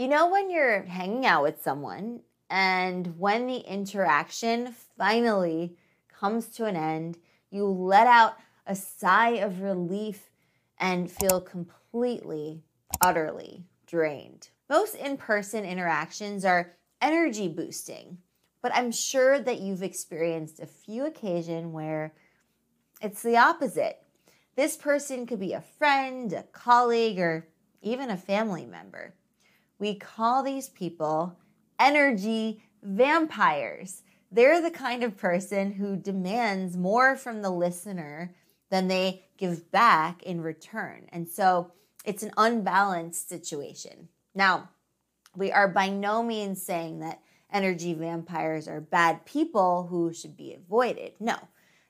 You know, when you're hanging out with someone and when the interaction finally comes to an end, you let out a sigh of relief and feel completely, utterly drained. Most in person interactions are energy boosting, but I'm sure that you've experienced a few occasions where it's the opposite. This person could be a friend, a colleague, or even a family member. We call these people energy vampires. They're the kind of person who demands more from the listener than they give back in return. And so it's an unbalanced situation. Now, we are by no means saying that energy vampires are bad people who should be avoided. No,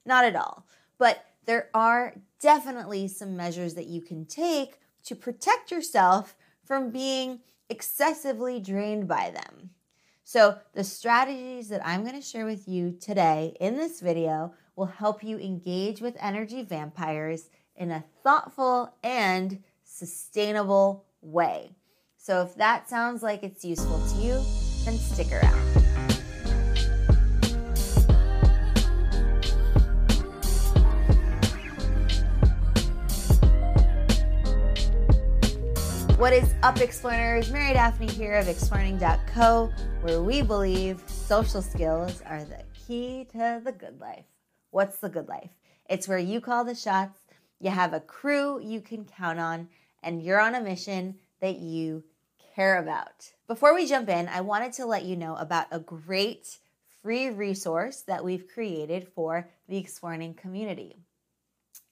not at all. But there are definitely some measures that you can take to protect yourself from being excessively drained by them. So, the strategies that I'm going to share with you today in this video will help you engage with energy vampires in a thoughtful and sustainable way. So, if that sounds like it's useful to you, then stick around. What is up, Explorers? Mary Daphne here of exploring.co, where we believe social skills are the key to the good life. What's the good life? It's where you call the shots, you have a crew you can count on, and you're on a mission that you care about. Before we jump in, I wanted to let you know about a great free resource that we've created for the Exploring community.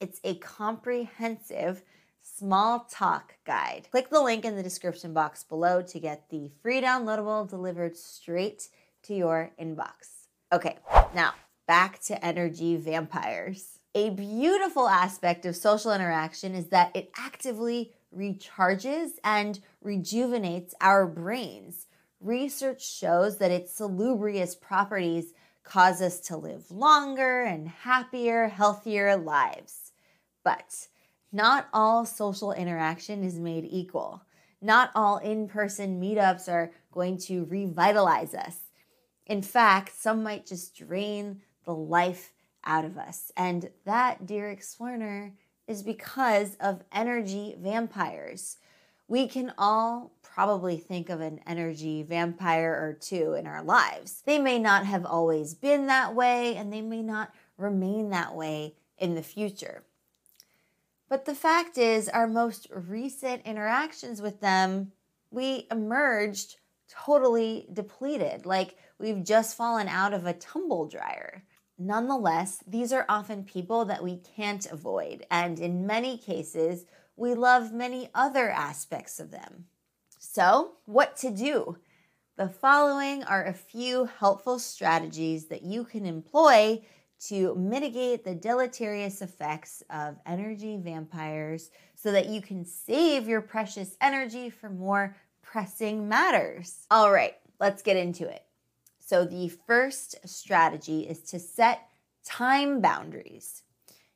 It's a comprehensive small talk guide. Click the link in the description box below to get the free downloadable delivered straight to your inbox. Okay, now back to energy vampires. A beautiful aspect of social interaction is that it actively recharges and rejuvenates our brains. Research shows that its salubrious properties cause us to live longer and happier, healthier lives. But not all social interaction is made equal. Not all in person meetups are going to revitalize us. In fact, some might just drain the life out of us. And that, dear explorer, is because of energy vampires. We can all probably think of an energy vampire or two in our lives. They may not have always been that way, and they may not remain that way in the future. But the fact is, our most recent interactions with them, we emerged totally depleted, like we've just fallen out of a tumble dryer. Nonetheless, these are often people that we can't avoid, and in many cases, we love many other aspects of them. So, what to do? The following are a few helpful strategies that you can employ to mitigate the deleterious effects of energy vampires so that you can save your precious energy for more pressing matters. All right, let's get into it. So, the first strategy is to set time boundaries.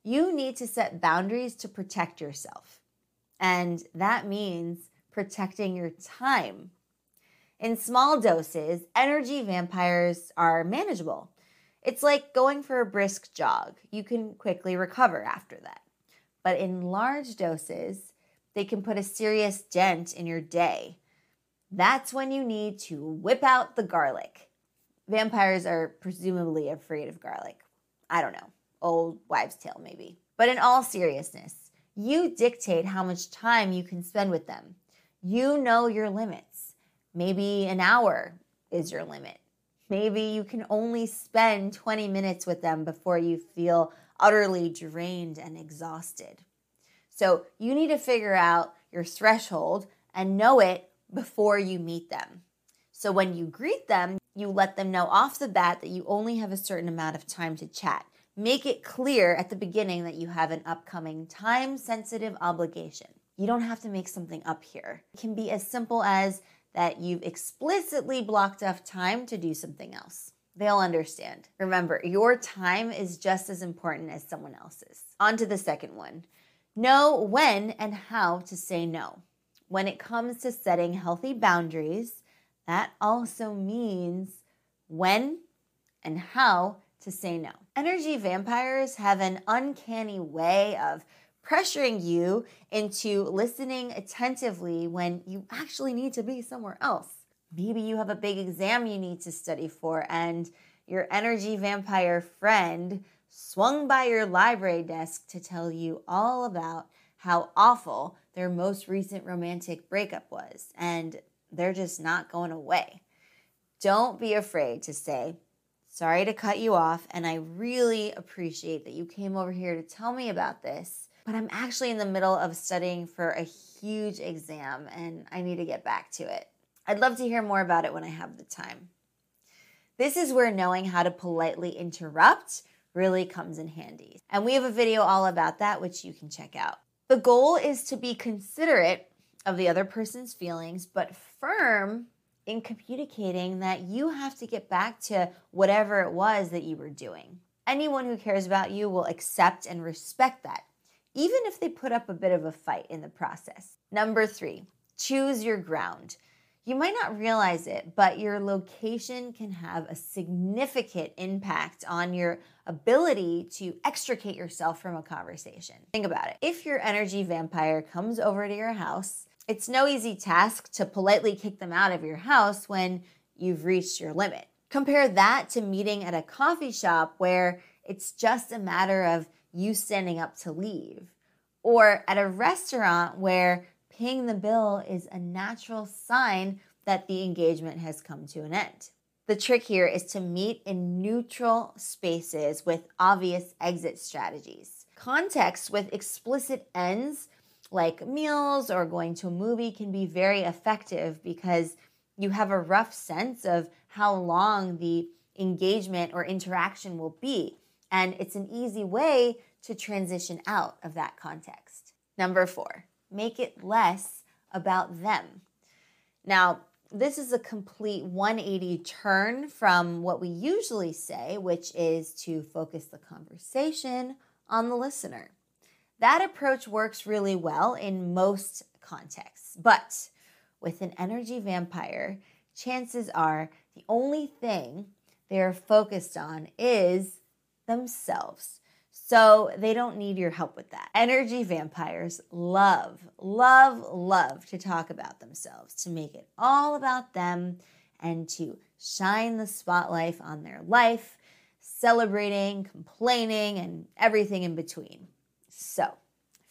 You need to set boundaries to protect yourself, and that means protecting your time. In small doses, energy vampires are manageable it's like going for a brisk jog. You can quickly recover after that. But in large doses, they can put a serious dent in your day. That's when you need to whip out the garlic. Vampires are presumably afraid of garlic. I don't know. Old wives' tale, maybe. But in all seriousness, you dictate how much time you can spend with them. You know your limits. Maybe an hour is your limit. Maybe you can only spend 20 minutes with them before you feel utterly drained and exhausted. So you need to figure out your threshold and know it before you meet them. So when you greet them, you let them know off the bat that you only have a certain amount of time to chat. Make it clear at the beginning that you have an upcoming time sensitive obligation. You don't have to make something up here. It can be as simple as that you've explicitly blocked off time to do something else. They'll understand. Remember, your time is just as important as someone else's. On to the second one know when and how to say no. when it comes to setting healthy boundaries, that also means when and how to say no. Energy vampires have an uncanny way of pressuring you into listening attentively when you actually need to be somewhere else. Maybe you have a big exam you need to study for, and your energy vampire friend swung by your library desk to tell you all about how awful their most recent romantic breakup was, and they're just not going away. Don't be afraid to say, Sorry to cut you off, and I really appreciate that you came over here to tell me about this. But I'm actually in the middle of studying for a huge exam and I need to get back to it. I'd love to hear more about it when I have the time. This is where knowing how to politely interrupt really comes in handy. And we have a video all about that, which you can check out. The goal is to be considerate of the other person's feelings, but firm in communicating that you have to get back to whatever it was that you were doing. Anyone who cares about you will accept and respect that, even if they put up a bit of a fight in the process. Number three, choose your ground. You might not realize it, but your location can have a significant impact on your ability to extricate yourself from a conversation. Think about it. If your energy vampire comes over to your house it's no easy task to politely kick them out of your house when you've reached your limit. Compare that to meeting at a coffee shop where it's just a matter of you standing up to leave, or at a restaurant where paying the bill is a natural sign that the engagement has come to an end. The trick here is to meet in neutral spaces with obvious exit strategies. Context with explicit ends like meals or going to a movie can be very effective because you have a rough sense of how long the engagement or interaction will be. And it's an easy way to transition out of that context. Number four, make it less about them. Now, this is a complete 180 turn from what we usually say, which is to focus the conversation on the listener. That approach works really well in most contexts, but with an energy vampire, chances are the only thing they're focused on is themselves. So they don't need your help with that. Energy vampires love, love, love to talk about themselves, to make it all about them, and to shine the spotlight on their life, celebrating, complaining, and everything in between. So,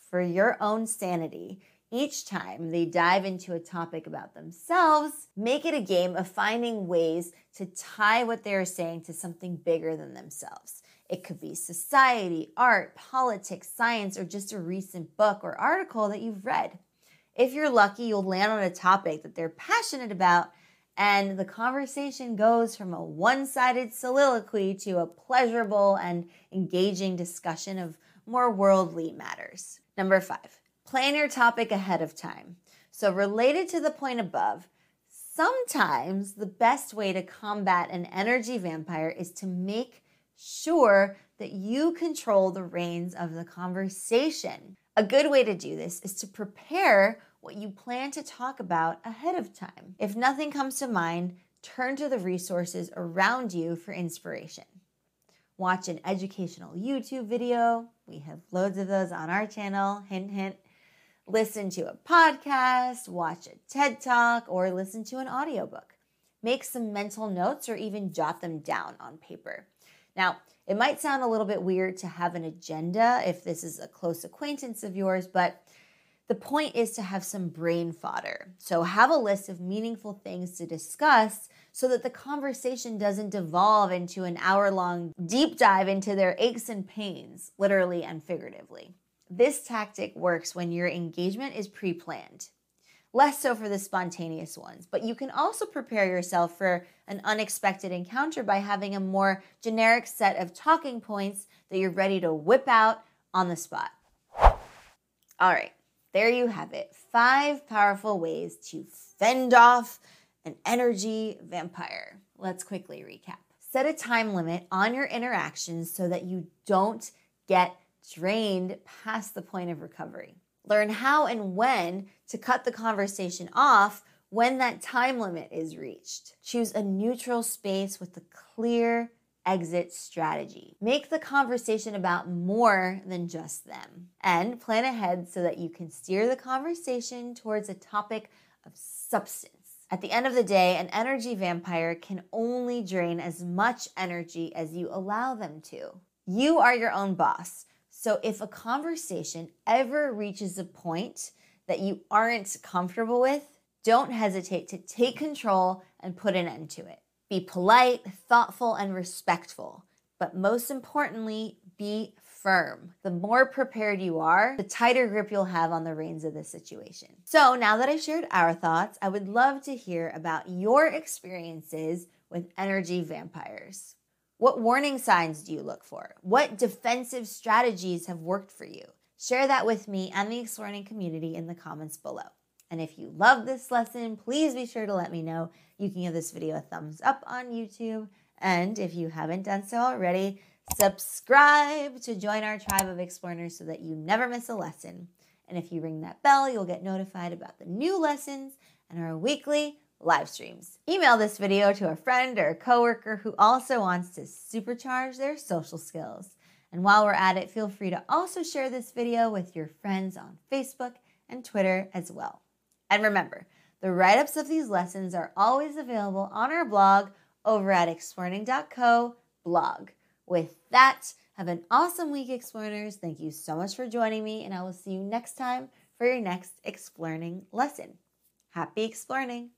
for your own sanity, each time they dive into a topic about themselves, make it a game of finding ways to tie what they're saying to something bigger than themselves. It could be society, art, politics, science, or just a recent book or article that you've read. If you're lucky, you'll land on a topic that they're passionate about, and the conversation goes from a one sided soliloquy to a pleasurable and engaging discussion of more worldly matters. Number five, plan your topic ahead of time. So, related to the point above, sometimes the best way to combat an energy vampire is to make sure that you control the reins of the conversation. A good way to do this is to prepare what you plan to talk about ahead of time. If nothing comes to mind, turn to the resources around you for inspiration watch an educational YouTube video. We have loads of those on our channel. Hint, hint. Listen to a podcast, watch a TED Talk, or listen to an audiobook. Make some mental notes or even jot them down on paper. Now, it might sound a little bit weird to have an agenda if this is a close acquaintance of yours, but the point is to have some brain fodder. So, have a list of meaningful things to discuss so that the conversation doesn't devolve into an hour long deep dive into their aches and pains, literally and figuratively. This tactic works when your engagement is pre planned. Less so for the spontaneous ones, but you can also prepare yourself for an unexpected encounter by having a more generic set of talking points that you're ready to whip out on the spot. All right, there you have it. Five powerful ways to fend off an energy vampire. Let's quickly recap. Set a time limit on your interactions so that you don't get drained past the point of recovery. Learn how and when to cut the conversation off when that time limit is reached. Choose a neutral space with a clear exit strategy. Make the conversation about more than just them. And plan ahead so that you can steer the conversation towards a topic of substance. At the end of the day, an energy vampire can only drain as much energy as you allow them to. You are your own boss. So if a conversation ever reaches a point that you aren't comfortable with, don't hesitate to take control and put an end to it. Be polite, thoughtful, and respectful. But most importantly, be firm. The more prepared you are, the tighter grip you'll have on the reins of the situation. So, now that I've shared our thoughts, I would love to hear about your experiences with energy vampires. What warning signs do you look for? What defensive strategies have worked for you? Share that with me and the exploring community in the comments below. And if you love this lesson, please be sure to let me know. You can give this video a thumbs up on YouTube. And if you haven't done so already, subscribe to join our tribe of explorers so that you never miss a lesson. And if you ring that bell, you'll get notified about the new lessons and our weekly live streams. Email this video to a friend or a coworker who also wants to supercharge their social skills. And while we're at it, feel free to also share this video with your friends on Facebook and Twitter as well. And remember, the write ups of these lessons are always available on our blog over at exploring.co blog. With that, have an awesome week, Explorers. Thank you so much for joining me, and I will see you next time for your next Exploring lesson. Happy exploring!